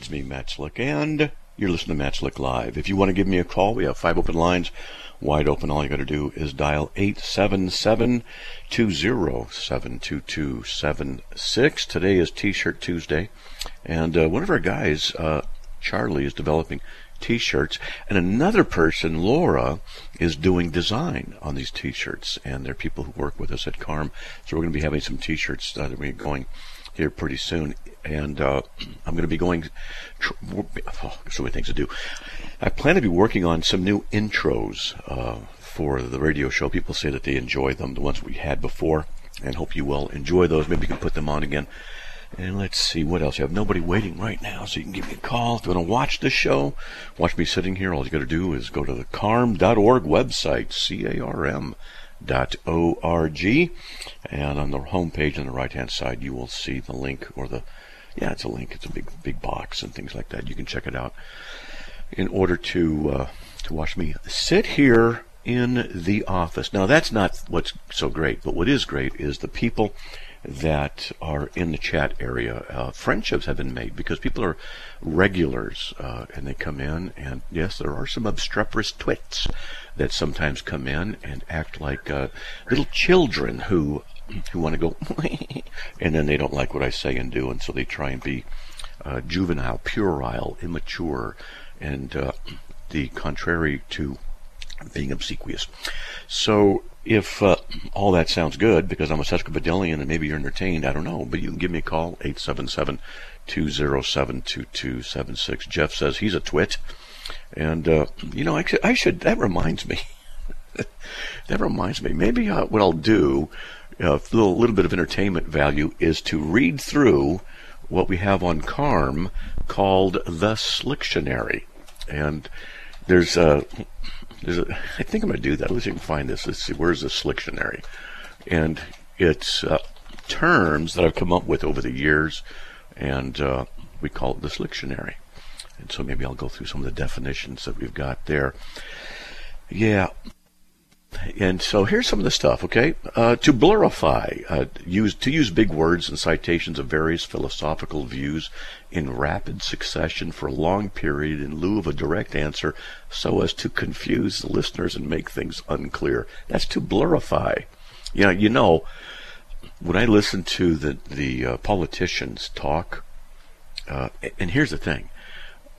It's me, Matt Slick, and you're listening to Matt Slick Live. If you want to give me a call, we have five open lines wide open. All you got to do is dial 877 207 2276. Today is T shirt Tuesday, and uh, one of our guys, uh, Charlie, is developing t shirts, and another person, Laura, is doing design on these t shirts. And there are people who work with us at CARM, so we're going to be having some t shirts that we're going here pretty soon. And uh, I'm going to be going, tr- oh, so many things to do. I plan to be working on some new intros uh, for the radio show. People say that they enjoy them, the ones we had before, and hope you will enjoy those. Maybe you can put them on again. And let's see what else. You have nobody waiting right now, so you can give me a call. If you want to watch the show, watch me sitting here. All you got to do is go to the carm.org website, C A R M dot O-R-G, and on the home page on the right hand side, you will see the link or the yeah, it's a link. It's a big big box and things like that. You can check it out in order to uh, to watch me sit here in the office. Now that's not what's so great, but what is great is the people that are in the chat area. Uh, friendships have been made because people are regulars uh, and they come in, and yes, there are some obstreperous twits that sometimes come in and act like uh, little children who who want to go, and then they don't like what I say and do, and so they try and be uh, juvenile, puerile, immature, and uh, the contrary to being obsequious. So if uh, all that sounds good, because I'm a sesquipedalian and maybe you're entertained, I don't know, but you can give me a call, 877-207-2276. Jeff says he's a twit. And, uh, you know, I, I should, that reminds me. that reminds me. Maybe uh, what I'll do, a little, little bit of entertainment value, is to read through what we have on CARM called the Slictionary. And there's a, there's a, I think I'm going to do that. Let's see if I can find this. Let's see, where's the Slictionary? And it's uh, terms that I've come up with over the years, and uh, we call it the Slictionary. And so maybe I'll go through some of the definitions that we've got there. Yeah. And so here's some of the stuff, okay? Uh, to blurify, uh, use to use big words and citations of various philosophical views in rapid succession for a long period in lieu of a direct answer, so as to confuse the listeners and make things unclear. That's to blurify. You know, you know, when I listen to the the uh, politicians talk, uh, and here's the thing,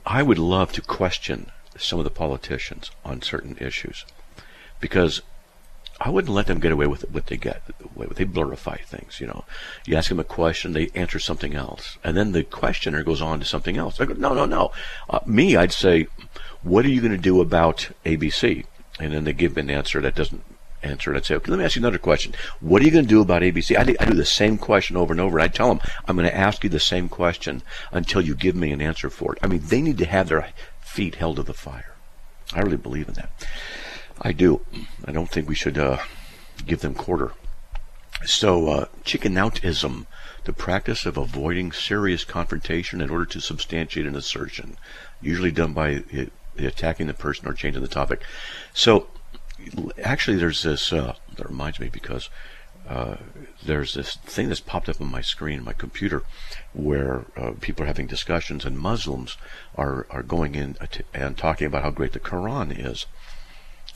I would love to question some of the politicians on certain issues because I wouldn't let them get away with what they get. They blurify things, you know. You ask them a question, they answer something else, and then the questioner goes on to something else. I go, no, no, no. Uh, me, I'd say, what are you going to do about ABC? And then they give me an answer that doesn't answer it. I'd say, okay, let me ask you another question. What are you going to do about ABC? I do, I do the same question over and over. And I tell them, I'm going to ask you the same question until you give me an answer for it. I mean, they need to have their feet held to the fire. I really believe in that. I do. I don't think we should uh, give them quarter. So, uh, chicken outism, the practice of avoiding serious confrontation in order to substantiate an assertion, usually done by attacking the person or changing the topic. So, actually, there's this uh, that reminds me because uh, there's this thing that's popped up on my screen, my computer, where uh, people are having discussions, and Muslims are are going in and talking about how great the Quran is.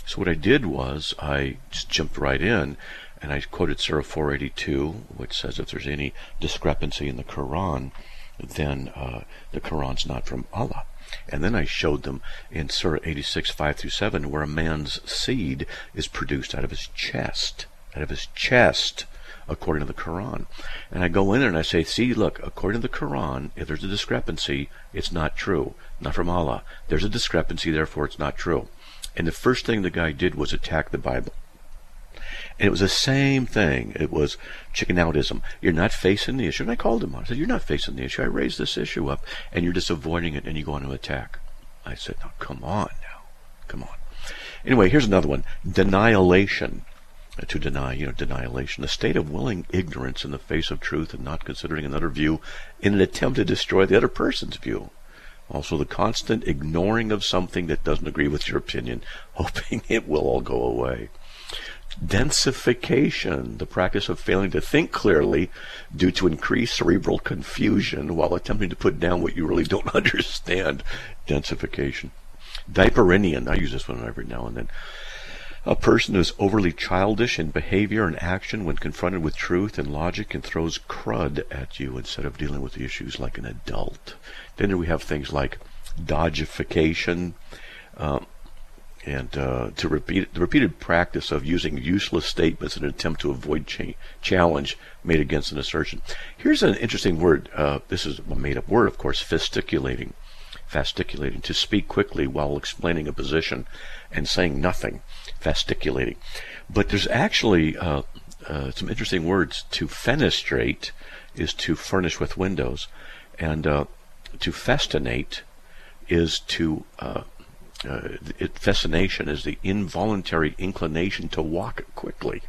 So what I did was I just jumped right in and I quoted Surah 482, which says if there's any discrepancy in the Quran, then uh, the Quran's not from Allah. And then I showed them in Surah 86, 5 through 7, where a man's seed is produced out of his chest. Out of his chest, according to the Quran. And I go in there and I say, see, look, according to the Quran, if there's a discrepancy, it's not true. Not from Allah. There's a discrepancy, therefore it's not true. And the first thing the guy did was attack the Bible. And it was the same thing. It was chicken outism. You're not facing the issue. And I called him on. I said, You're not facing the issue. I raised this issue up, and you're just avoiding it, and you go on to attack. I said, now come on now. Come on. Anyway, here's another one. Denialation. Uh, to deny, you know, denialation. A state of willing ignorance in the face of truth and not considering another view in an attempt to destroy the other person's view. Also, the constant ignoring of something that doesn't agree with your opinion, hoping it will all go away. Densification, the practice of failing to think clearly due to increased cerebral confusion while attempting to put down what you really don't understand. Densification. Diaperinian, I use this one every now and then. A person who is overly childish in behavior and action when confronted with truth and logic and throws crud at you instead of dealing with the issues like an adult. Then we have things like dodgification, um, and uh, to repeat the repeated practice of using useless statements in an attempt to avoid cha- challenge made against an assertion. Here's an interesting word. Uh, this is a made-up word, of course. Fasticulating, fasticulating to speak quickly while explaining a position and saying nothing. Fasticulating, but there's actually uh, uh some interesting words. To fenestrate is to furnish with windows, and uh, to festinate is to uh, uh, it, festination is the involuntary inclination to walk quickly.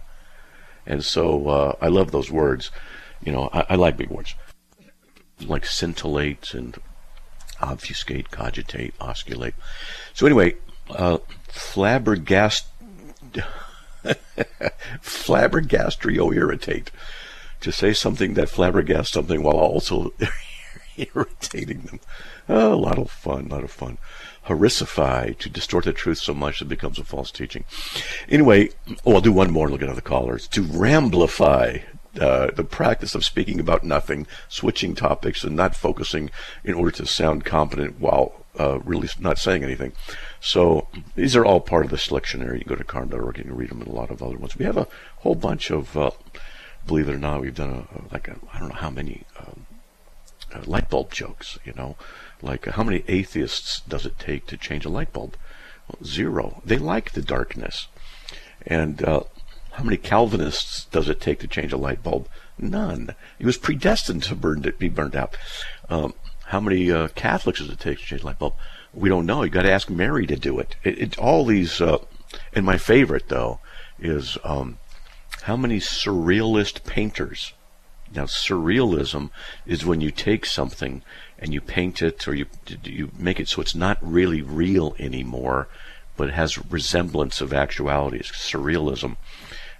And so uh, I love those words. You know, I, I, like big words like scintillate and obfuscate, cogitate, osculate. So anyway, uh, flabbergast, flabbergastrio irritate. To say something that flabbergasts something while also irritating them. Oh, a lot of fun, a lot of fun harisify, to distort the truth so much it becomes a false teaching. Anyway, oh, I'll do one more and look at other callers. To ramblify, uh, the practice of speaking about nothing, switching topics, and not focusing in order to sound competent while uh, really not saying anything. So these are all part of this Slictionary. You can go to carm.org and read them and a lot of other ones. We have a whole bunch of, uh, believe it or not, we've done a, like I don't know how many um, uh, light bulb jokes, you know. Like, how many atheists does it take to change a light bulb? Well, zero. They like the darkness. And uh, how many Calvinists does it take to change a light bulb? None. He was predestined to burn to be burned out. Um, how many uh, Catholics does it take to change a light bulb? We don't know. You got to ask Mary to do it. it, it all these. Uh, and my favorite though is um, how many surrealist painters. Now, surrealism is when you take something and you paint it or you you make it so it's not really real anymore, but it has resemblance of actuality. It's surrealism,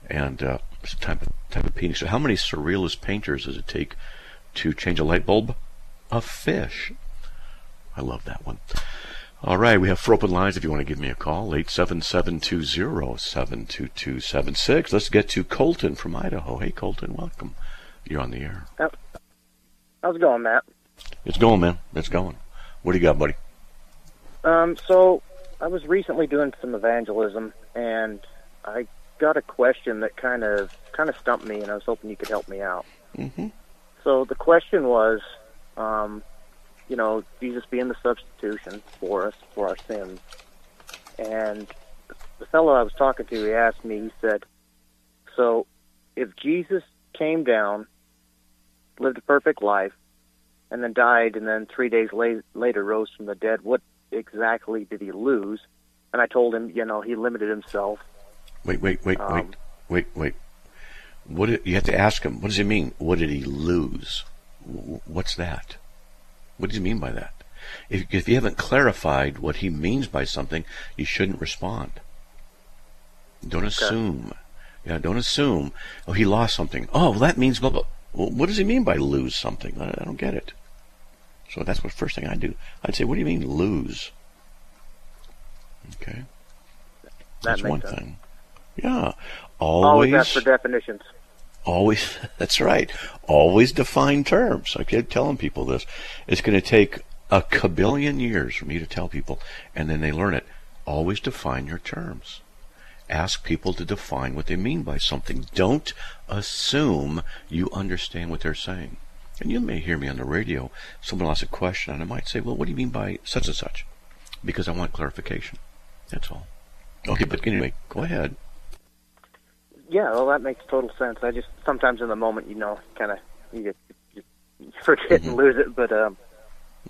and uh, it's a type of type of painting. So, how many surrealist painters does it take to change a light bulb? A fish. I love that one. All right, we have four open lines if you want to give me a call, 877-207-2276. Let's get to Colton from Idaho. Hey, Colton, welcome. You're on the air. How's it going, Matt? It's going, man. It's going. What do you got, buddy? Um, so I was recently doing some evangelism, and I got a question that kind of kind of stumped me, and I was hoping you could help me out. Mm-hmm. So the question was, um, you know, Jesus being the substitution for us for our sins, and the fellow I was talking to, he asked me, he said, "So, if Jesus came down, lived a perfect life, and then died, and then three days la- later rose from the dead. What exactly did he lose? And I told him, you know, he limited himself. Wait, wait, wait, um, wait, wait, wait. What did, you have to ask him? What does he mean? What did he lose? What's that? What does he mean by that? If, if you haven't clarified what he means by something, you shouldn't respond. Don't okay. assume. Yeah, don't assume. Oh, he lost something. Oh, well, that means blah blah. Well, what does he mean by lose something? I, I don't get it. So that's the first thing I do. I'd say, what do you mean lose? Okay. That that's one sense. thing. Yeah. Always, always ask for definitions. Always, that's right. Always define terms. I keep telling people this. It's going to take a kabillion years for me to tell people, and then they learn it. Always define your terms ask people to define what they mean by something. Don't assume you understand what they're saying. And you may hear me on the radio, someone asks a question, and I might say, Well, what do you mean by such and such? Because I want clarification. That's all. Okay, but anyway, go ahead. Yeah, well, that makes total sense. I just sometimes in the moment, you know, kind of you, you, forget mm-hmm. and lose it. But um,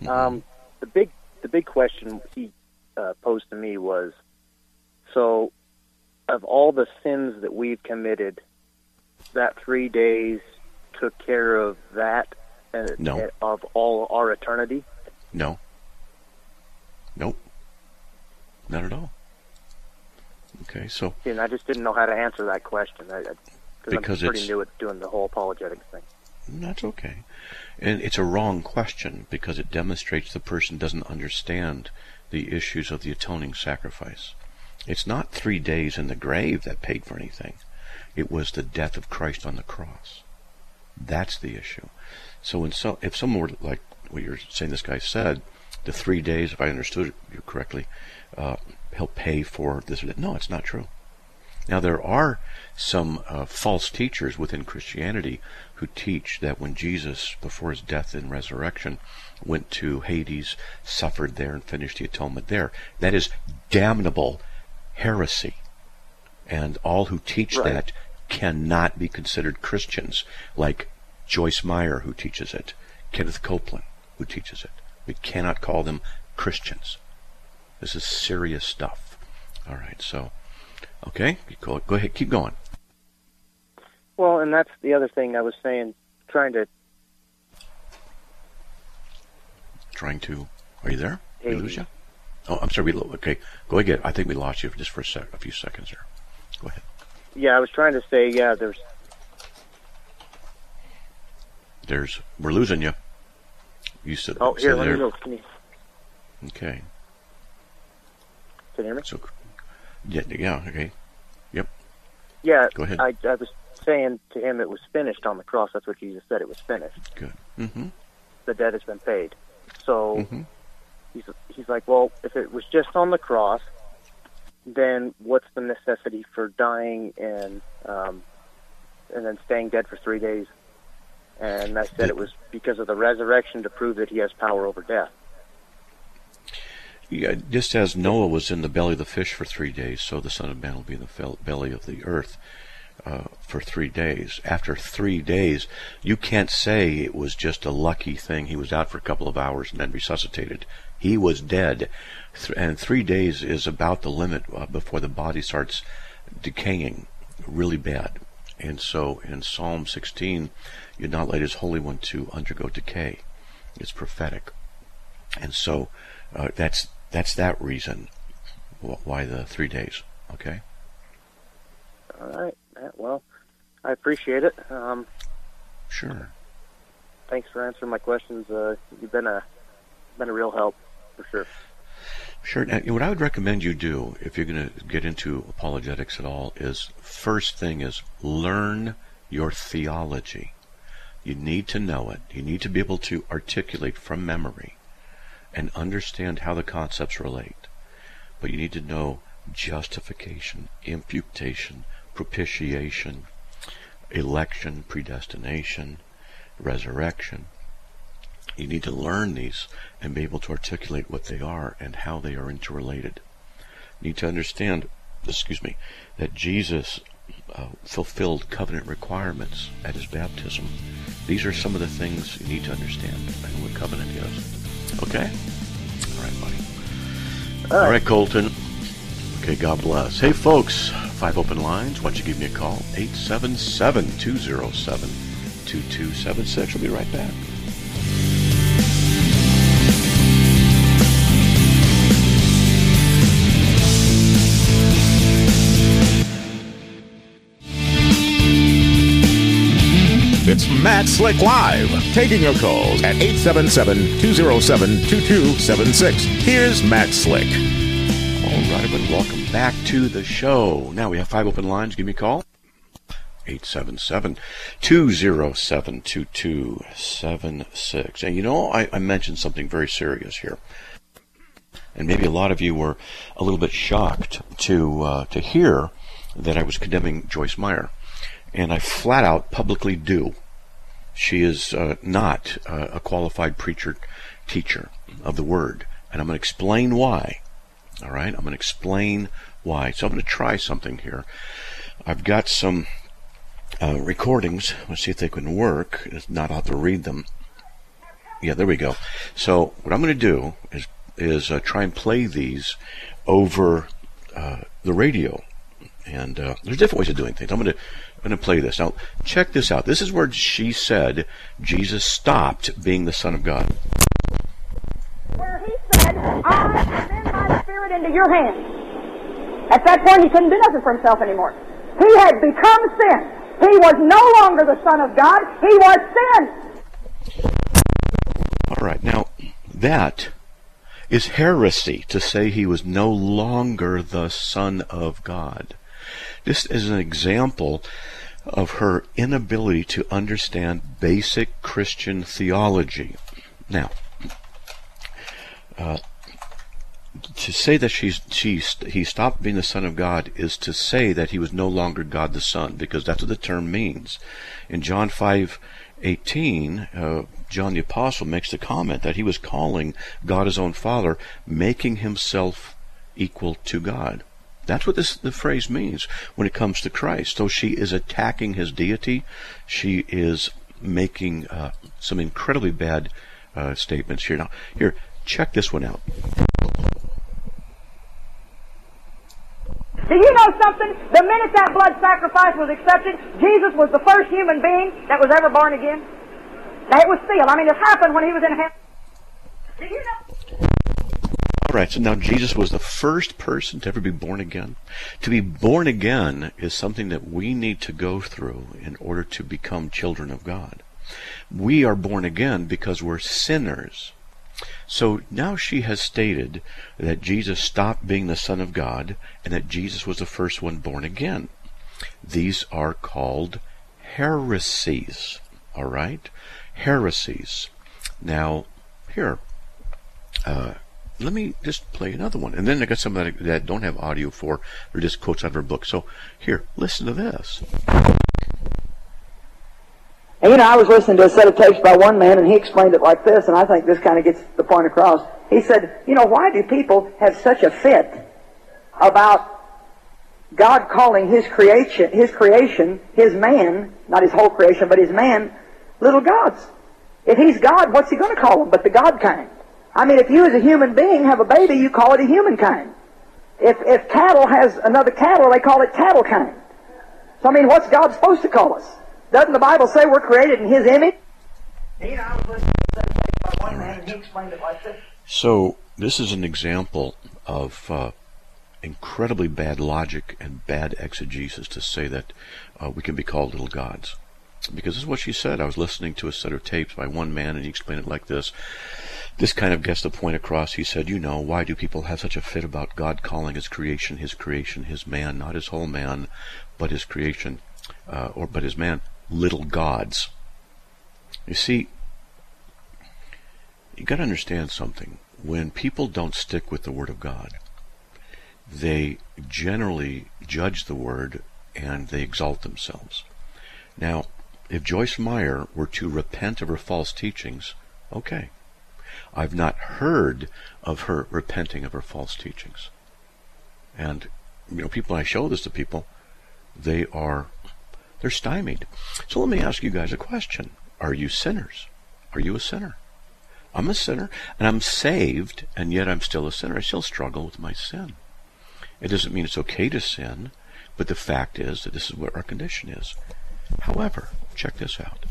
mm-hmm. um, the big the big question he uh, posed to me was, so of all the sins that we've committed, that three days took care of that and, No. Uh, of all our eternity. No. Nope. Not at all. Okay, so And I just didn't know how to answer that question. I, I, Because I'm pretty it's- new at doing the whole apologetics thing. That's okay. And it's a wrong question because it demonstrates the person doesn't understand the issues of the atoning sacrifice. It's not three days in the grave that paid for anything. It was the death of Christ on the cross. That's the issue. So so, if someone were like what you're saying this guy said, the three days, if I understood you correctly, uh, he'll pay for this. No, it's not true. Now, there are some uh, false teachers within Christianity who teach that when Jesus, before his death and resurrection, went to Hades, suffered there, and finished the atonement there. That is damnable heresy. And all who teach Right. that cannot be considered Christians, like Joyce Meyer, who teaches it, Kenneth Copeland, who teaches it. We cannot call them Christians. This is serious stuff. All right, so, okay, go, go ahead, keep going. Well, and that's the other thing I was saying, trying to Trying to, are you there? Hey. Oh, I'm sorry. We okay, go ahead. I think we lost you just for a sec, a few seconds there. Go ahead. Yeah, I was trying to say, yeah, there's There's, we're losing you. You said, oh said here, let me there. know. Can you, Okay, can you hear me? so, yeah, yeah, okay, Yep. Yeah, Go ahead. I, I was saying to him it was finished on the cross. That's what Jesus said. It was finished. good. Mm-hmm. The debt has been paid. So Mhm. He's he's like, well, if it was just on the cross, then what's the necessity for dying and um, and then staying dead for three days? And I said it was because of the resurrection to prove that he has power over death. Yeah, just as Noah was in the belly of the fish for three days, so the Son of Man will be in the belly of the earth uh, for three days. After three days, you can't say it was just a lucky thing. He was out for a couple of hours and then resuscitated. He was dead. And three days is about the limit uh, before the body starts decaying really bad. And so in Psalm 16, you'd not let his Holy One to undergo decay. It's prophetic. And so uh, that's that's that reason why the three days. Okay. All right. Yeah, well, I appreciate it. Um, Sure. thanks for answering my questions. Uh, you've been a been a real help for sure. Sure. Now, what I would recommend you do if you're going to get into apologetics at all is first thing is learn your theology. You need to know it. You need to be able to articulate from memory and understand how the concepts relate. But you need to know justification, imputation, propitiation, election, predestination, resurrection. You need to learn these and be able to articulate what they are and how they are interrelated. You need to understand, excuse me, that Jesus uh, fulfilled covenant requirements at his baptism. These are some of the things you need to understand and what covenant is. Okay? All right, buddy. All right, Colton. Okay, God bless. Hey, folks, five open lines. Why don't you give me a call? 877 207 2276. We'll be right back. It's Matt Slick Live, taking your calls at 877-207-2276. Here's Matt Slick. Everyone, welcome back to the show. Now we have five open lines. Give me a call. 877-207-2276. And you know, I, I mentioned something very serious here. And maybe a lot of you were a little bit shocked to uh, to hear that I was condemning Joyce Meyer. And I flat out publicly do. She is uh, not uh, a qualified preacher, teacher of the Word. And I'm going to explain why. All right, I'm going to explain why. So I'm going to try something here. I've got some uh, recordings. Let's see if they can work. If not, I'll to read them. Yeah, there we go. So what I'm going to do is is uh, try and play these over uh, the radio. And uh, there's different ways of doing things. I'm going to I'm going to play this. Now, check this out. This is where she said Jesus stopped being the Son of God. Where he said, I my spirit into your hands. At that point, he couldn't do nothing for himself anymore. He had become sin. He was no longer the Son of God. He was sin. All right. Now, that is heresy to say he was no longer the Son of God. This is an example of her inability to understand basic Christian theology. Now, uh, to say that she's she's he stopped being the son of God is to say that he was no longer God the Son because that's what the term means. In John five eighteen, uh, John the apostle makes the comment that he was calling God his own Father, making himself equal to God. That's what this the phrase means when it comes to Christ. So she is attacking his deity. She is making uh, some incredibly bad uh, statements here. Now, here, check this one out. Do you know something? The minute that blood sacrifice was accepted, Jesus was the first human being that was ever born again. It was sealed. I mean, it happened when he was in heaven. Do you know? All right, so now Jesus was the first person to ever be born again. To be born again is something that we need to go through in order to become children of God. We are born again because we're sinners. So now she has stated that Jesus stopped being the Son of God and that Jesus was the first one born again. These are called heresies. All right? Heresies. Now, here, uh, let me just play another one. And then I got some that, that don't have audio for. They're just quotes out of her book. So here, listen to this. And you know, I was listening to a set of tapes by one man, and he explained it like this, and I think this kind of gets the point across. He said, you know, why do people have such a fit about God calling his creation, his creation, his man, not his whole creation, but his man, little gods? If he's God, what's he going to call them but the God kind? I mean, if you as a human being have a baby, you call it a human kind. If, if cattle has another cattle, they call it cattle kind. So, I mean, what's God supposed to call us? Doesn't the Bible say we're created in His image? You know, I was listening to that by one man, and he explained it like this. So this is an example of uh, incredibly bad logic and bad exegesis to say that uh, we can be called little gods. Because this is what she said. I was listening to a set of tapes by one man, and he explained it like this. This kind of gets the point across. He said, You know, why do people have such a fit about God calling his creation, his creation, his man, not his whole man, but his creation, uh, or but his man, little gods? You see, you got to understand something. When people don't stick with the Word of God, they generally judge the Word and they exalt themselves. Now, if Joyce Meyer were to repent of her false teachings, okay. I've not heard of her repenting of her false teachings. And, you know, people, I show this to people, they are, they're stymied. So let me ask you guys a question. Are you sinners? Are you a sinner? I'm a sinner, and I'm saved, and yet I'm still a sinner. I still struggle with my sin. It doesn't mean it's okay to sin, but the fact is that this is what our condition is. However, check this out.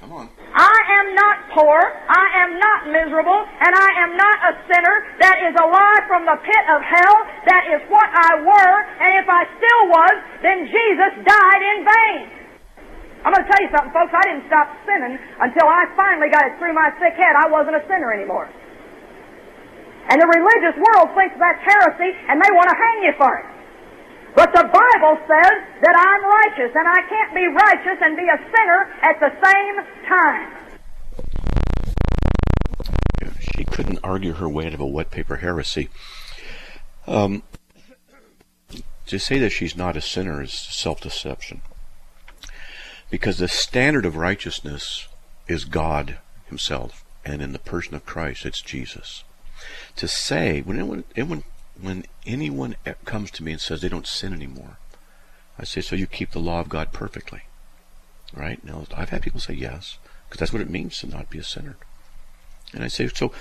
Come on. I am not poor, I am not miserable, and I am not a sinner that is alive from the pit of hell. That is what I were, and if I still was, then Jesus died in vain. I'm going to tell you something, folks. I didn't stop sinning until I finally got it through my sick head. I wasn't a sinner anymore. And the religious world thinks that's heresy, and they want to hang you for it. But the Bible says that I'm righteous, and I can't be righteous and be a sinner at the same time. She couldn't argue her way out of a wet paper heresy. Um, to say that she's not a sinner is self deception. Because the standard of righteousness is God Himself, and in the person of Christ, it's Jesus. To say, when anyone, anyone, when anyone comes to me and says they don't sin anymore, I say, so you keep the law of God perfectly. Right? Now, I've had people say, yes, because that's what it means to not be a sinner. And I say, so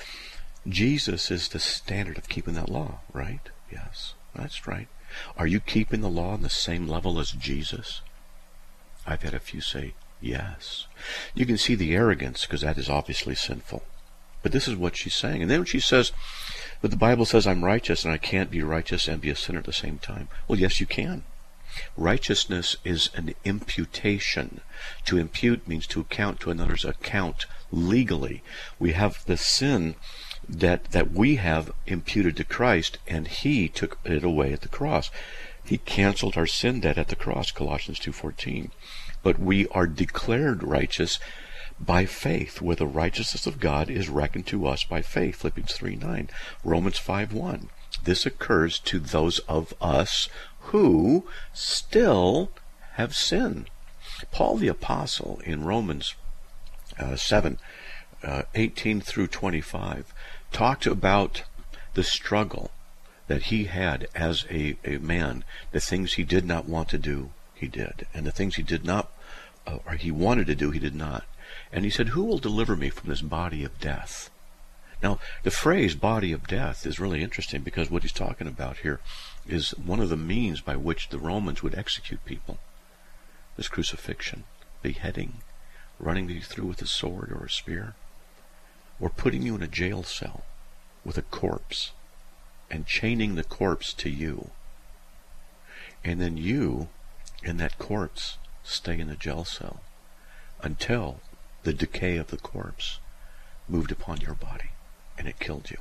Jesus is the standard of keeping that law, right? Yes, that's right. Are you keeping the law on the same level as Jesus? I've had a few say, yes. You can see the arrogance because that is obviously sinful. But this is what she's saying. And then when she says, but the Bible says I'm righteous and I can't be righteous and be a sinner at the same time. Well, yes, you can. Righteousness is an imputation. To impute means to account to another's account legally. We have the sin that that we have imputed to Christ and he took it away at the cross. He canceled our sin debt at the cross, Colossians 2:14. But we are declared righteous by faith, where the righteousness of God is reckoned to us by faith, Philippians 3:9, Romans 5:1. This occurs to those of us who still have sin. Paul the apostle in Romans uh, 7 uh, 18 through 25 talked about the struggle that he had as a, a man, the things he did not want to do, he did, and the things he did not, uh, or he wanted to do, he did not. And he said, Who will deliver me from this body of death? Now, the phrase body of death is really interesting because what he's talking about here is one of the means by which the Romans would execute people. This crucifixion, beheading, running you through with a sword or a spear or putting you in a jail cell with a corpse and chaining the corpse to you. And then you and that corpse stay in the jail cell until the decay of the corpse moved upon your body and it killed you.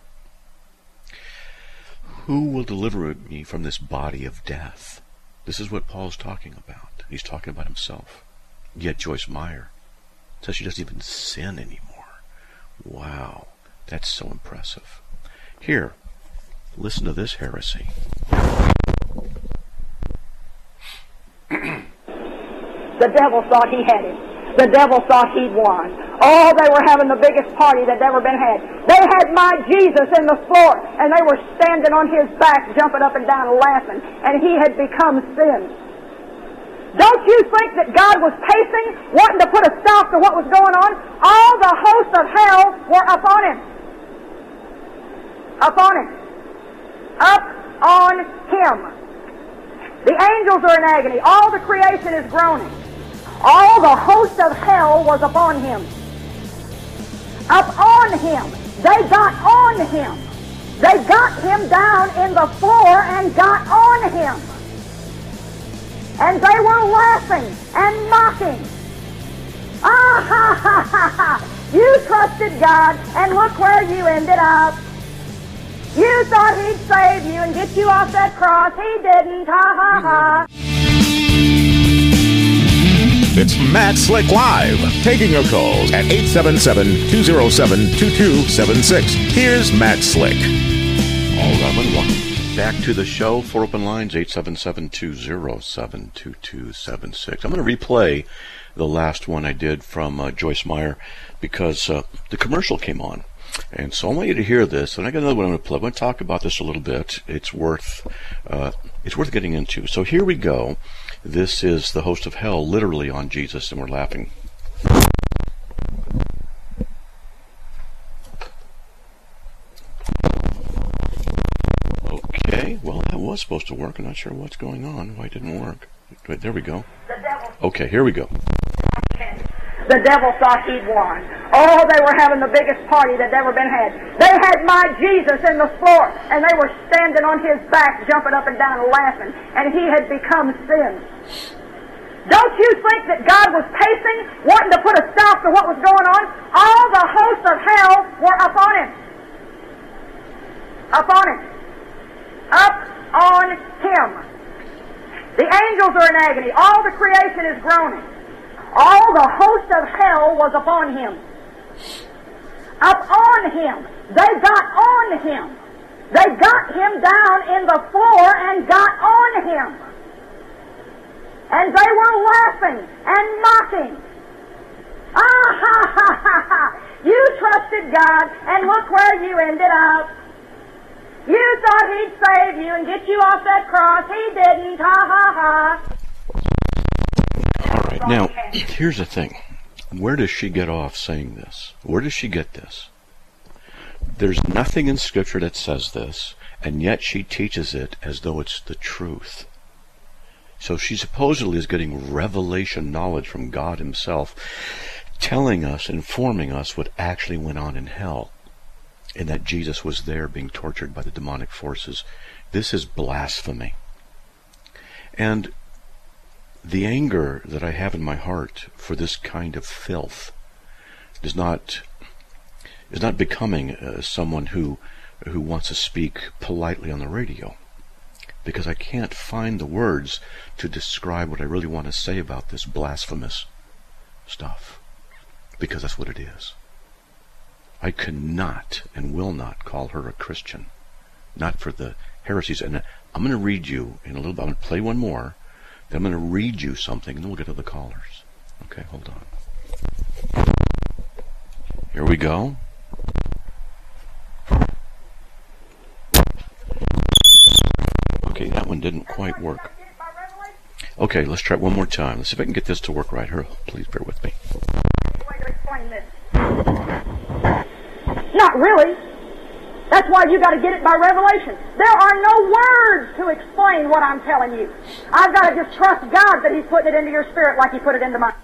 Who will deliver me from this body of death? This is what Paul's talking about. He's talking about himself. Yet Joyce Meyer says she doesn't even sin anymore. Wow, that's so impressive. Here, listen to this heresy. The devil thought he had him. The devil thought he'd won. Oh, they were having the biggest party that ever been had. They had my Jesus in the floor, and they were standing on his back, jumping up and down, laughing, and he had become sin. Don't you think that God was pacing, wanting to put a stop to what was going on? All the hosts of hell were upon him. Upon him. Up on him. The angels are in agony. All the creation is groaning. All the host of hell was upon him. Up on him. They got on him. They got him down in the floor and got on him and they were laughing and mocking. Ah ha ha ha ha! You trusted God, and look where you ended up. You thought He'd save you and get you off that cross. He didn't. Ha ha ha. It's Matt Slick Live, taking your calls at 877-207-2276. Here's Matt Slick. All right, welcome back to the show. Four open lines, 877-207-2276. I'm going to replay the last one I did from uh, Joyce Meyer because uh, the commercial came on. And so I want you to hear this, and I got another one I'm going to play. I'm going to talk about this a little bit. It's worth, uh, it's worth getting into. So here we go. This is the host of hell, literally on Jesus, and we're laughing. Okay, well, that was supposed to work. I'm not sure what's going on, why it didn't work. Wait, there we go. Okay, here we go. The devil thought he'd won. Oh, they were having the biggest party that ever been had. They had my Jesus in the floor, and they were standing on his back, jumping up and down, laughing, and he had become sin. Don't you think that God was pacing, wanting to put a stop to what was going on? All the hosts of hell were upon him. Upon him. Up on him. The angels are in agony. All the creation is groaning. All the host of hell was upon him. Up on him. They got on him. They got him down in the floor and got on him. And they were laughing and mocking. Ah ha ha ha ha! You trusted God, and look where you ended up. You thought He'd save you and get you off that cross. He didn't. Ha ha ha. All right, now, here's the thing. where does she get off saying this? Where does she get this? There's nothing in Scripture that says this, and yet she teaches it as though it's the truth. So she supposedly is getting revelation knowledge from God Himself, telling us, informing us what actually went on in hell, and that Jesus was there being tortured by the demonic forces. This is blasphemy. And the anger that I have in my heart for this kind of filth is not is not becoming uh, someone who who wants to speak politely on the radio because I can't find the words to describe what I really want to say about this blasphemous stuff because that's what it is. I cannot and will not call her a Christian, not for the heresies. And I'm going to read you in a little bit. I'm going to play one more. I'm going to read you something, and then we'll get to the callers. Okay, hold on. Here we go. Okay, that one didn't quite work. Okay, let's try it one more time. Let's see if I can get this to work right. Here, please bear with me. Not really. That's why you got to get it by revelation. There are no words to explain what I'm telling you. I've got to just trust God that He's putting it into your spirit like He put it into mine.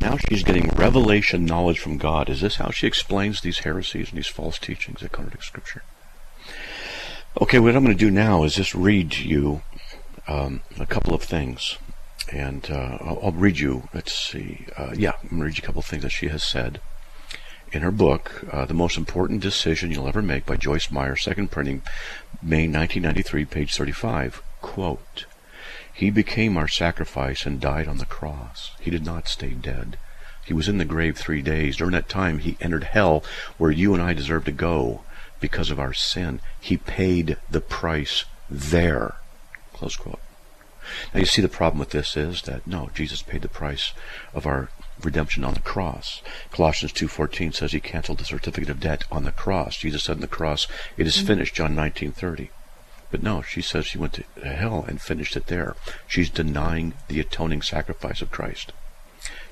Now she's getting revelation knowledge from God. Is this how she explains these heresies and these false teachings that contradict Scripture? Okay, what I'm going to do now is just read you um, a couple of things. And uh, I'll, I'll, read you, let's see, uh, yeah, I'm going to read you a couple of things that she has said in her book, uh, The Most Important Decision You'll Ever Make by Joyce Meyer, second printing, May 1993, page 35. Quote, He became our sacrifice and died on the cross. He did not stay dead. He was in the grave three days. During that time, he entered hell where you and I deserve to go because of our sin. He paid the price there. Close quote. Now you see the problem with this is that no, Jesus paid the price of our redemption on the cross. Colossians 2:14 says he canceled the certificate of debt on the cross. Jesus said on the cross, "It is mm-hmm. finished." John 19:30. But no, she says she went to hell and finished it there. She's denying the atoning sacrifice of Christ.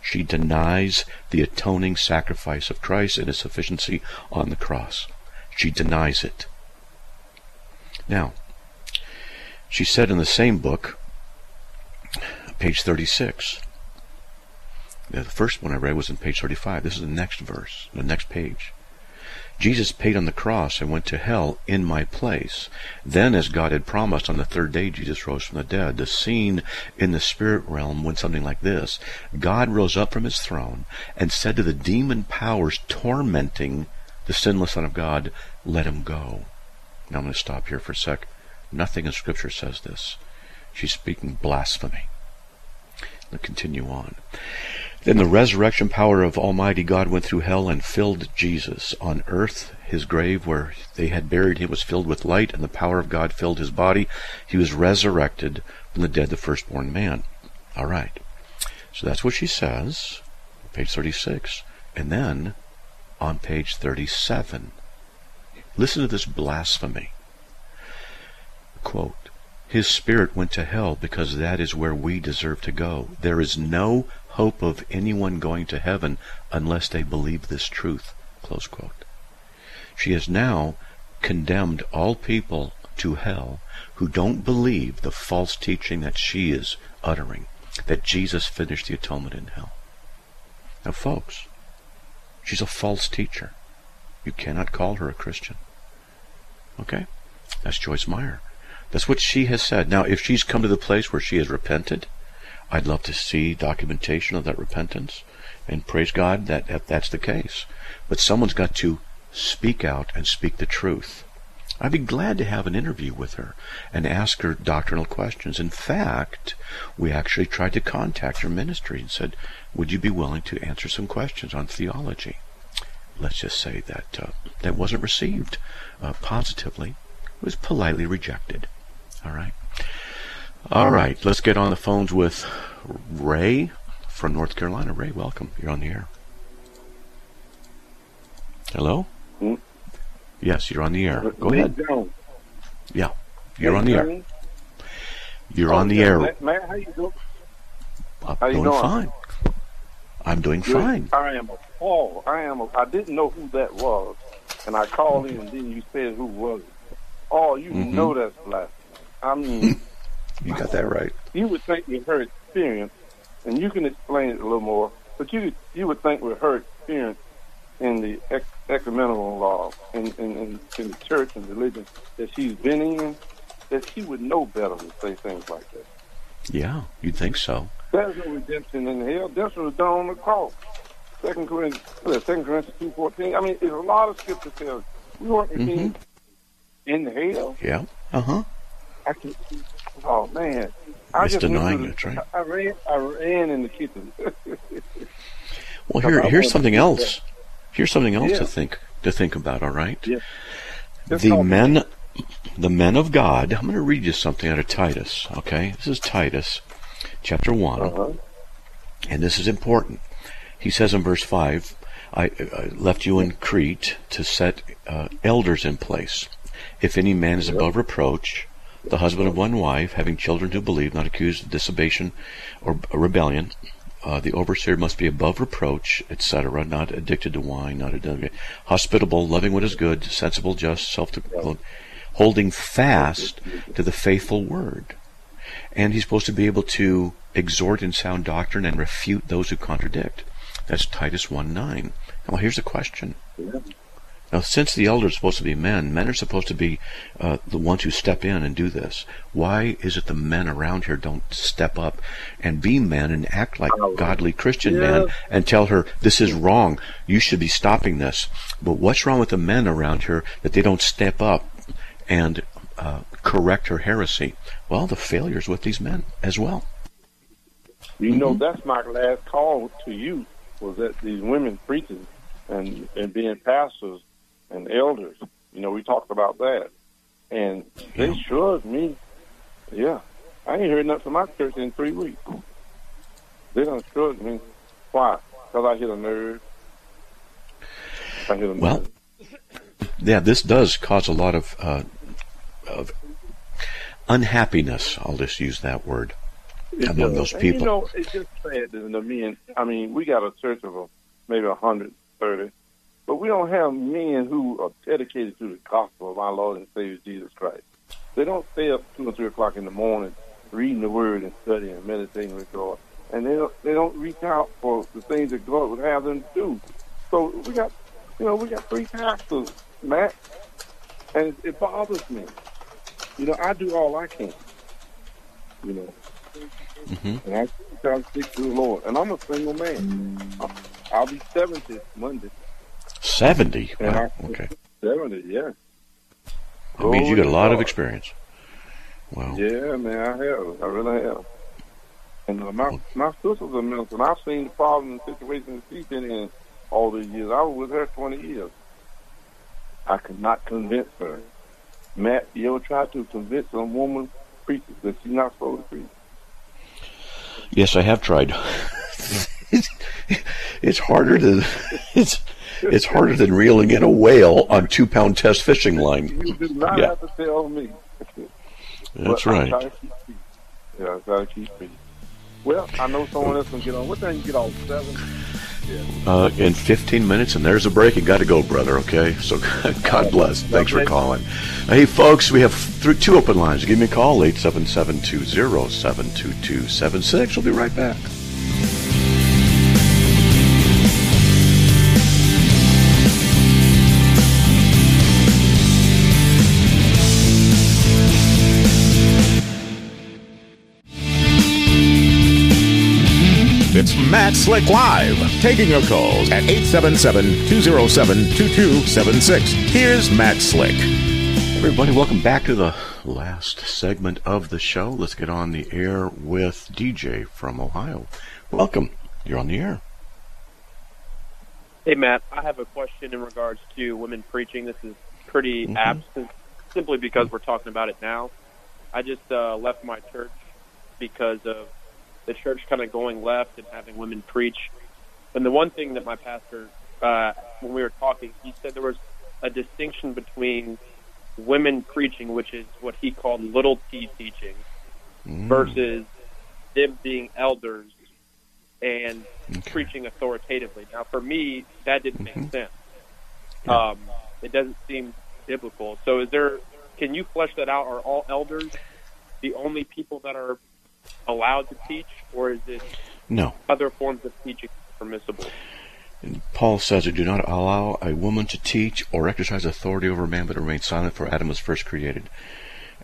She denies the atoning sacrifice of Christ and its sufficiency on the cross. She denies it. Now, she said in the same book, page 36, the first one I read was in page 35. This is the next verse, the next page. Jesus paid on the cross and went to hell in my place. Then, as God had promised, on the third day Jesus rose from the dead. The scene in the spirit realm went something like this God rose up from his throne and said to the demon powers tormenting the sinless Son of God, let him go. Now I'm going to stop here for a sec. Nothing in Scripture says this. She's speaking blasphemy. Let's continue on. Then the resurrection power of Almighty God went through hell and filled Jesus. On earth, his grave where they had buried him was filled with light, and the power of God filled his body. He was resurrected from the dead, the firstborn man. All right. So that's what she says, page 36. And then on page 37. Listen to this blasphemy. Quote, His spirit went to hell because that is where we deserve to go. There is no hope of anyone going to heaven unless they believe this truth. She has now condemned all people to hell who don't believe the false teaching that she is uttering, that Jesus finished the atonement in hell. Now, folks, She's a false teacher. You cannot call her a Christian. Okay? That's Joyce Meyer. That's what she has said. Now, if she's come to the place where she has repented, I'd love to see documentation of that repentance. And praise God that, that that's the case. But someone's got to speak out and speak the truth. I'd be glad to have an interview with her and ask her doctrinal questions. In fact, we actually tried to contact her ministry and said, would you be willing to answer some questions on theology? Let's just say that uh, that wasn't received uh, positively. It was politely rejected. All right. All right. Let's get on the phones with Ray from North Carolina. Ray, welcome. You're on the air. Hello? Hmm? Yes, you're on the air. Go ahead. Yeah, you're on the air. You're on the air. Matt, how you doing? I'm doing fine. I'm doing fine. I am appalled. I am. A, I didn't know who that was, and I called in, and then you said who was it. Oh, you Mhm. know that's blasphemy. I mean, You got that right. you would think with her experience, and you can explain it a little more, but you you would think with her experience in the ec- ecumenical law, in, in, in, in the church and religion that she's been in, that she would know better to say things like that. Yeah, you'd think so. There's no redemption in hell. Redemption was done on the cross. Second Corinthians, what is it, Second Corinthians two fourteen. I mean, there's a lot of scripture tells we weren't redeemed in hell. Yeah. Uh huh. I can. Oh man, I It's just denying it, right? I ran. I ran in the kitchen. Well, here, here's something else. Here's something else Yeah. to think to think about. All right. Yeah. The call me. men, the men of God. I'm going to read you something out of Titus. Okay, this is Titus, chapter one, Uh-huh. and this is important. He says in verse five, "I, I left you in Crete to set uh, elders in place. If any man is above reproach." The husband of one wife, having children who believe, not accused of dissipation or rebellion, uh, the overseer must be above reproach, etc., not addicted to wine, not addicted, hospitable, loving what is good, sensible, just, self-controlled, holding fast to the faithful word. And he's supposed to be able to exhort in sound doctrine and refute those who contradict. That's Titus 1 9. Now, here's the question. Now, since the elders are supposed to be men, men are supposed to be uh, the ones who step in and do this. Why is it the men around here don't step up and be men and act like godly Christian men and tell her this is wrong? You should be stopping this. But what's wrong with the men around here that they don't step up and uh, correct her heresy? Well, the failures with these men as well. You know, that's my last call to you was that these women preaching and and being pastors and elders. You know, we talked about that, and they Yeah. shrugged me. Yeah, I ain't heard nothing from my church in three weeks. They done shrugged me. Why? Because I hit a nerve. I hit a Well, nerve. Yeah, this does cause a lot of uh, of unhappiness. I'll just use that word. It among does. those And, people. You know, it's just sad that the men. I mean, we got a church of maybe a hundred thirty, but we don't have men who are dedicated to the gospel of our Lord and Savior Jesus Christ. They don't stay up two or three o'clock in the morning reading the Word and studying and meditating with God, and they don't they don't reach out for the things that God would have them do. So we got, you know, we got three pastors, Matt, and it, bothers me. You know, I do all I can. You know, hmm and I try to stick to the Lord. And I'm a single man. I'll- I'll be 70 Monday. Seventy. Wow. Okay. 70, yeah. That means you got a lot of experience. Wow. Yeah, man, I have. I really have. And uh, my my sister's a minister, and I've seen the problems and situations she's been in all these years. I was with her 20 years. I could not convince her. Matt, you ever tried to convince a woman preacher that she's not supposed to preach? Yes, I have tried. it's harder to it's it's harder than reeling in a whale on two pound test fishing line. You do not Yeah. have to tell me. That's But right. try to keep peace. Yeah, I to keep peace. Well, I know someone else can get on. What time you get off? Seven. Uh, in 15 minutes, and there's a break. You got to go, brother. Okay. So God bless. Thanks for calling. Hey, folks, we have th- two open lines. Give me a call 877-207-2276. We'll be right back. It's Slick Live, taking your calls at 877-207-2276. Here's Matt Slick. Everybody, welcome back to the last segment of the show. Let's get on the air with DJ from Ohio. Welcome. You're on the air. Hey, Matt, I have a question in regards to women preaching. This is pretty Mhm. apt simply because we're talking about it now. I just uh, left my church because of the church kind of going left and having women preach. And the one thing that my pastor, uh, when we were talking, he said there was a distinction between women preaching, which is what he called little t teaching, Mm. versus them being elders and Okay. preaching authoritatively. Now, for me, that didn't Mm-hmm. make sense. Um, it doesn't seem biblical. So, is there? Can you flesh that out? Are all elders the only people that are allowed to teach, or is it No. other forms of teaching permissible? Paul says, "Do not allow a woman to teach or exercise authority over a man, but remain silent, for Adam was first created."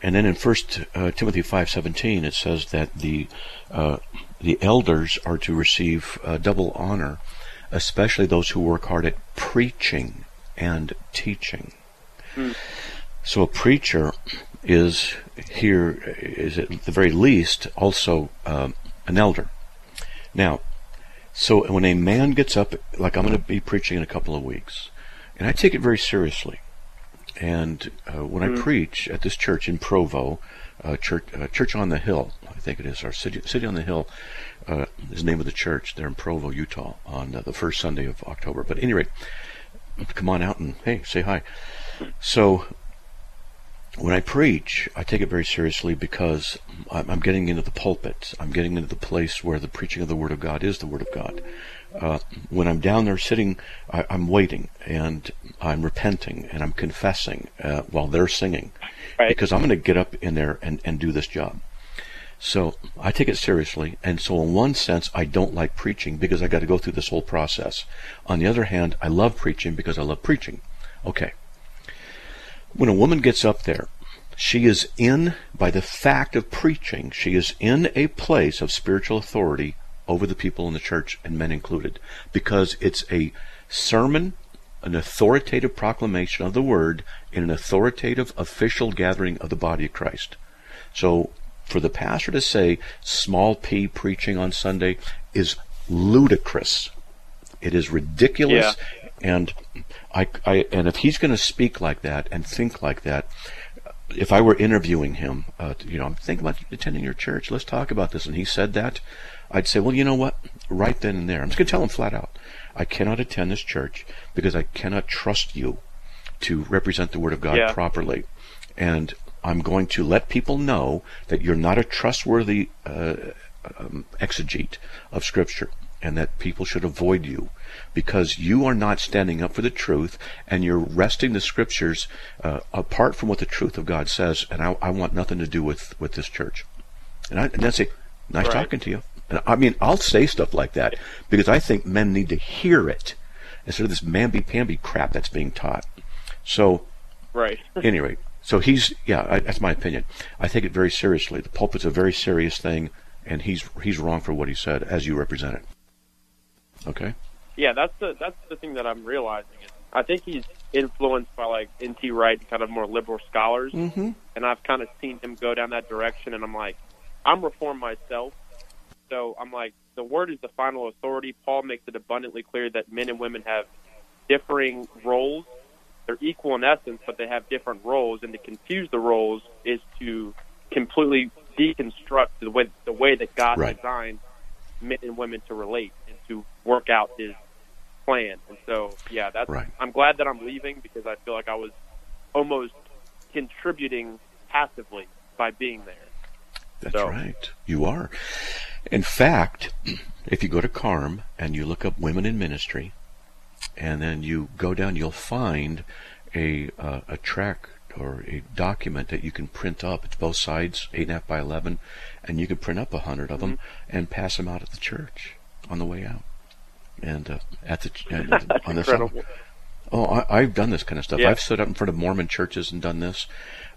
And then in First uh, Timothy five seventeen, it says that the uh, the elders are to receive uh, double honor, especially those who work hard at preaching and teaching. So a preacher is here is at the very least also um, an elder. Now, so when a man gets up, like I'm going to be preaching in a couple of weeks, and I take it very seriously. And uh, when I preach at this church in Provo, uh, church, uh, church on the Hill, I think it is, our city, city on the Hill, uh, is the name of the church there in Provo, Utah, on uh, the first Sunday of October. But at any rate, come on out and hey, say hi. So when I preach, I take it very seriously because I'm, getting into the pulpit. I'm getting into the place where the preaching of the Word of God is the Word of God. Uh, when I'm down there sitting, I, I'm waiting and I'm repenting and I'm confessing uh, while they're singing Right. because I'm going to get up in there and, and do this job. So I take it seriously, and so in one sense, I don't like preaching because I got to go through this whole process. On the other hand, I love preaching because I love preaching. Okay. When a woman gets up there, she is in, by the fact of preaching, she is in a place of spiritual authority over the people in the church, and men included, because it's a sermon, an authoritative proclamation of the word in an authoritative official gathering of the body of Christ. So for the pastor to say small p preaching on Sunday is ludicrous. It is ridiculous. And I, I, and if he's going to speak like that and think like that, if I were interviewing him, uh, you know, I'm thinking about attending your church. Let's talk about this. And he said that, I'd say, well, you know what? Right then and there, I'm just going to tell him flat out, I cannot attend this church because I cannot trust you to represent the Word of God Yeah. properly. And I'm going to let people know that you're not a trustworthy uh, um, exegete of Scripture and that people should avoid you because you are not standing up for the truth and you're wresting the Scriptures uh, apart from what the truth of God says. And I, I want nothing to do with, with this church. And, I, and then say, nice Right. talking to you. And I mean, I'll say stuff like that because I think men need to hear it instead of this mamby-pamby crap that's being taught. So, Right. anyway, so he's yeah, I, that's my opinion. I take it very seriously. The pulpit's a very serious thing, and he's he's wrong for what he said, as you represent it. Okay. yeah, that's the that's the thing that I'm realizing. Is I think he's influenced by like N.T. Wright, kind of more liberal scholars, Mm-hmm. and I've kind of seen him go down that direction. And I'm like, I'm reformed myself, so I'm like, the word is the final authority. Paul makes it abundantly clear that men and women have differing roles. They're equal in essence, but they have different roles. And to confuse the roles is to completely deconstruct the way the way that God Right. designed men and women to relate to work out His plan. And so, yeah, that's. Right. I'm glad that I'm leaving because I feel like I was almost contributing passively by being there. That's So- right. You are. In fact, if you go to Carm and you look up women in ministry, and then you go down, you'll find a uh, a track or a document that you can print up. It's both sides, eight and a half by eleven, and you can print up a hundred of them and pass them out at the church on the way out, and uh, at the uh, on the Incredible. Oh, I, I've done this kind of stuff. Yeah. I've stood out in front of Mormon churches and done this.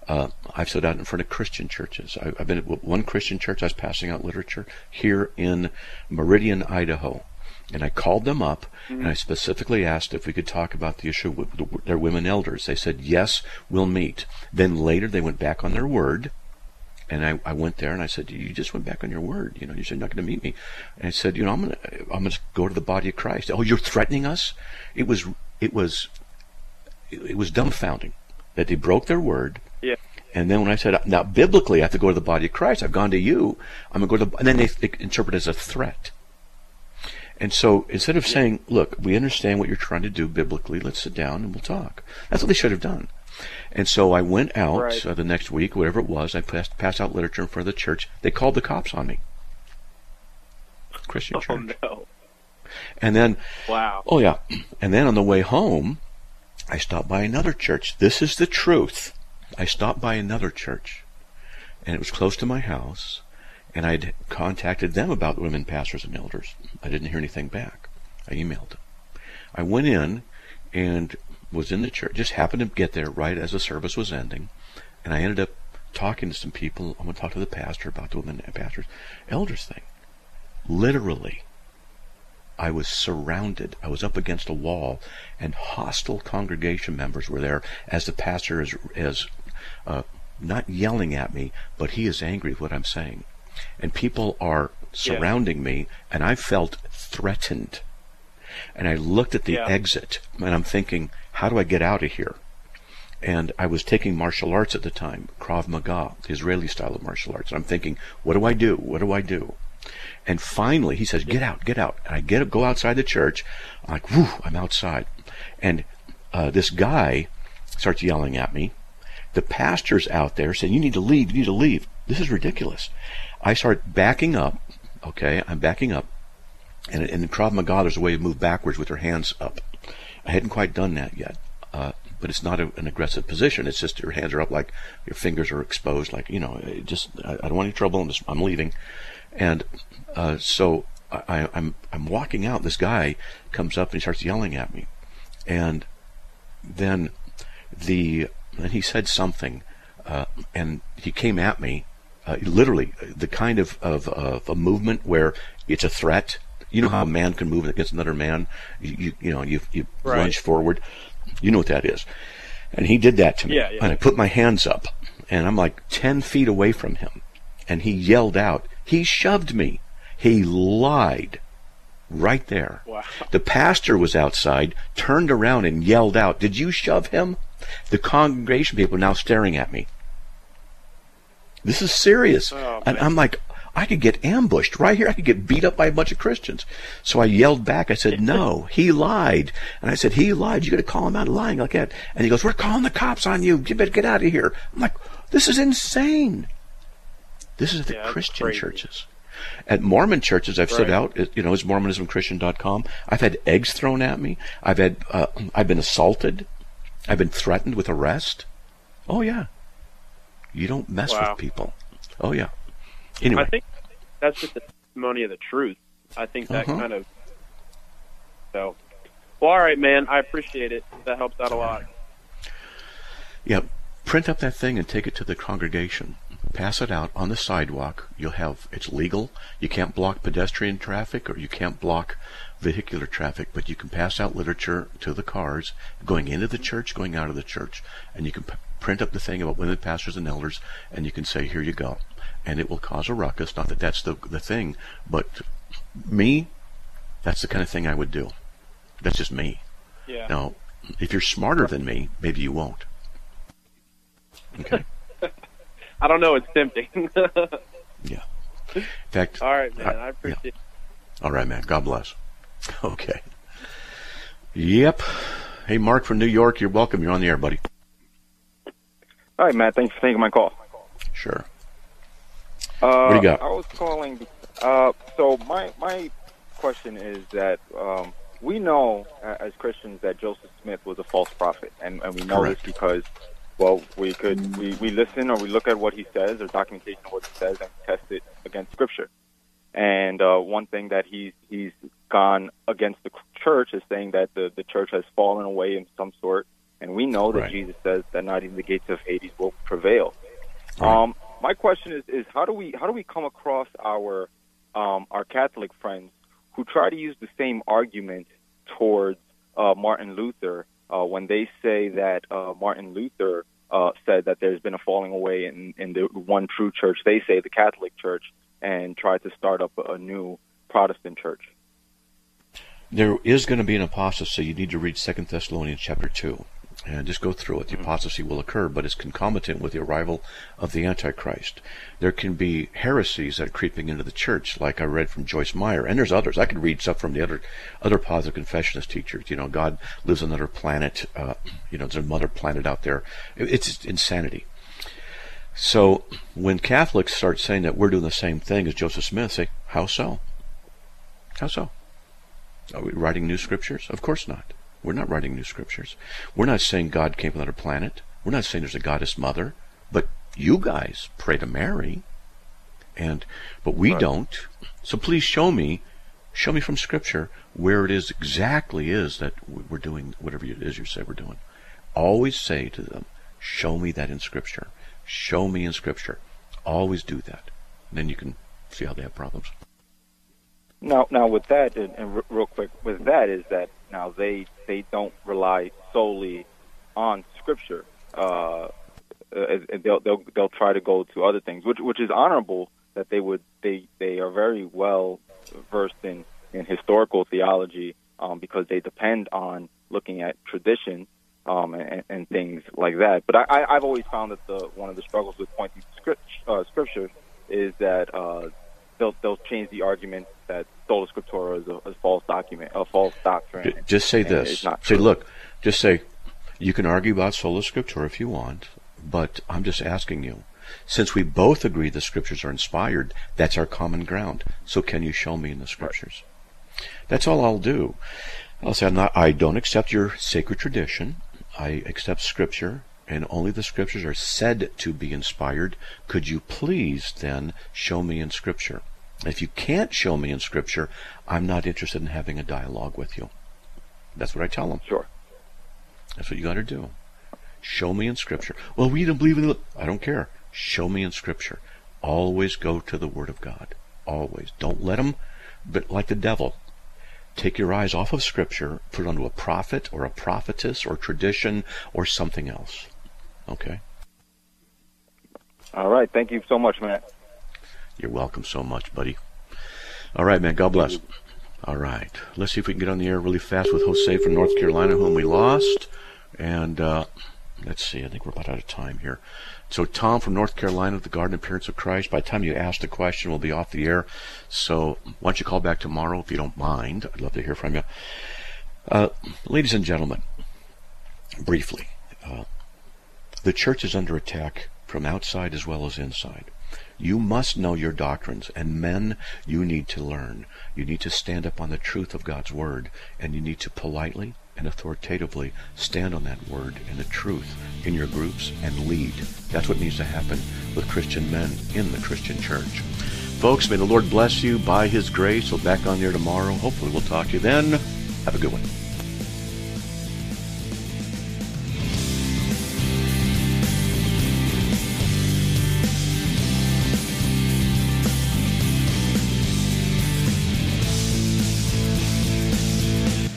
Uh, I've stood out in front of Christian churches. I, I've been at one Christian church. I was passing out literature here in Meridian, Idaho, and I called them up and I specifically asked if we could talk about the issue with their women elders. They said yes, we'll meet. Then later they went back on their word. And I, I went there and I said, you just went back on your word. You know, you said you're not going to meet me. And I said, you know, I'm going to, I'm going to go to the body of Christ. Oh, you're threatening us? It was, it was, it, was dumbfounding that they broke their word. Yeah. And then when I said, now biblically, I have to go to the body of Christ. I've gone to you. I'm going to go to the, and then they, they interpret it as a threat. And so instead of saying, look, we understand what you're trying to do biblically, let's sit down and we'll talk. That's what they should have done. And so I went out Right. uh, the next week, whatever it was, I passed, passed out literature in front of the church. They called the cops on me. Christian church. Oh no! And then, Wow. oh yeah, and then on the way home, I stopped by another church. This is the truth. I stopped by another church, and it was close to my house, and I'd contacted them about women pastors and elders. I didn't hear anything back. I emailed them. I went in and was in the church. Just happened to get there right as the service was ending, and I ended up talking to some people. I'm going to talk to the pastor about the women pastors, elders thing. Literally, I was surrounded. I was up against a wall, and hostile congregation members were there as the pastor is is uh, not yelling at me, but he is angry with what I'm saying, and people are surrounding me, and I felt threatened. And I looked at the Yeah. exit, and I'm thinking, how do I get out of here? And I was taking martial arts at the time, Krav Maga, the Israeli style of martial arts. And I'm thinking, what do I do? What do I do? And finally, he says, "Get out, get out." And I get go outside the church. I'm like, "Whew!" I'm outside, and uh, this guy starts yelling at me. The pastor's out there saying, "You need to leave. You need to leave." This is ridiculous. I start backing up. Okay, I'm backing up, and in Krav Maga, there's a way to move backwards with your hands up. I hadn't quite done that yet, uh, but it's not a, an aggressive position. It's just your hands are up, like your fingers are exposed, like you know. Just I, I don't want any trouble. I'm just I'm leaving, and uh, so I, I'm I'm walking out. This guy comes up and he starts yelling at me, and then the then he said something, uh, and he came at me. Uh, literally, the kind of, of of a movement where it's a threat. You know how a man can move against another man. You you, you know you you Right. lunge forward. You know what that is. And he did that to me. Yeah, yeah. And I put my hands up, and I'm like ten feet away from him, and he yelled out, "He shoved me! He lied!" Right there. Wow. The pastor was outside, turned around and yelled out, Did you shove him? The congregation people are now staring at me. This is serious. Oh, and. I'm like, I could get ambushed right here. I could get beat up by a bunch of Christians. So I yelled back. I said, No, he lied. And I said, He lied. You got to call him out lying like that. And he goes, We're calling the cops on you. You better get out of here. I'm like, This is insane. This is at the Yeah, Christian crazy. churches. At Mormon churches, I've stood Right. out. You know, it's MormonismChristian.com. I've had eggs thrown at me. I've had, uh, I've been assaulted. I've been threatened with arrest. Oh yeah. You don't mess Wow. with people. Oh yeah. Anyway, I think that's just the testimony of the truth. I think that Uh-huh. kind of. So, well, all right, man. I appreciate it. That helps out a lot. yeah. Print up that thing and take it to the congregation. Pass it out on the sidewalk. You'll have it's legal. You can't block pedestrian traffic or you can't block vehicular traffic, but you can pass out literature to the cars going into the church, going out of the church, and you can p- print up the thing about women pastors and elders, and you can say, "Here you go," and it will cause a ruckus. Not that that's the the thing, but me, that's the kind of thing I would do. That's just me. Yeah. Now, if you're smarter than me, maybe you won't. Okay. I don't know. It's tempting. Yeah. In fact, all right, man. I- I appreciate. all right, man. God bless. Okay. Yep. Hey, Mark from New York, you're welcome. You're on the air, buddy. All right, Matt. Thanks for taking my call. Sure. Uh, do you got? I was calling. Uh, so my my question is that um, we know uh, as Christians that Joseph Smith was a false prophet, and, and we know Correct. this because well, we could we, we listen or we look at what he says or documentation of what he says and test it against Scripture. And uh, one thing that he's he's gone against the church is saying that the the church has fallen away in some sort, and we know that Right. Jesus says that not even the gates of Hades will prevail. Right. Um, my question is, is how do we how do we come across our um, our Catholic friends who try to use the same argument towards uh, Martin Luther uh, when they say that uh, Martin Luther uh, said that there's been a falling away in, in the one true church. They say the Catholic Church and try to start up a, new Protestant church. There is going to be an apostasy. You need to read Second Thessalonians chapter 2 and just go through it. The apostasy will occur, but it's concomitant with the arrival of the Antichrist. There can be heresies that are creeping into the church, like I read from Joyce Meyer, and there's others. I could read stuff from the other other positive confessionist teachers. You know, God lives on another planet. Uh, you know, there's another planet out there. It- It's insanity. So when Catholics start saying that we're doing the same thing as Joseph Smith, say, how so? How so? Are we writing new scriptures? Of course not. We're not writing new scriptures. We're not saying God came from another planet. We're not saying there's a goddess mother. But you guys pray to Mary. And but we Right. don't. So please show me show me from scripture where it is exactly is that we're doing whatever it is you say we're doing. Always say to them, show me that in scripture. Show me in scripture. Always do that. And then you can see how they have problems. Now, now with that, and, and real quick, with that is that now they they don't rely solely on scripture. Uh, they'll they'll they'll try to go to other things, which which is honorable that they would they they are very well versed in in historical theology um, because they depend on looking at tradition um, and, and things like that. But I, I've always found that the one of the struggles with pointing script, uh, scripture is that uh, they'll they'll change the argument that sola scriptura is a, a false document, a false doctrine. Just say this. Say, look, just say, you can argue about sola scriptura if you want, but I'm just asking you. Since we both agree the scriptures are inspired, that's our common ground. So can you show me in the scriptures? That's all I'll do. I'll say I'm not, I don't accept your sacred tradition. I accept scripture, and only the scriptures are said to be inspired. Could you please then show me in scripture? If you can't show me in scripture, I'm not interested in having a dialogue with you. That's what I tell them. Sure. That's what you got to do. Show me in Scripture. Well, we don't believe in the. I don't care. Show me in Scripture. Always go to the Word of God. Always. Don't let them, but like the devil, take your eyes off of Scripture, put it onto a prophet or a prophetess or tradition or something else. Okay? All right. Thank you so much, Matt. You're welcome so much, buddy. All right, man. God bless. All right. Let's see if we can get on the air really fast with Jose from North Carolina, whom we lost. And uh, let's see. I think we're about out of time here. So, Tom from North Carolina, the Garden Appearance of Christ. By the time you ask the question, we'll be off the air. So, why don't you call back tomorrow if you don't mind? I'd love to hear from you. Uh, ladies and gentlemen, briefly, uh, the church is under attack from outside as well as inside. You must know your doctrines, and men, you need to learn. You need to stand up on the truth of God's Word, and you need to politely and authoritatively stand on that Word and the truth in your groups and lead. That's what needs to happen with Christian men in the Christian church. Folks, may the Lord bless you by His grace. We'll back on there tomorrow. Hopefully, we'll talk to you then. Have a good one.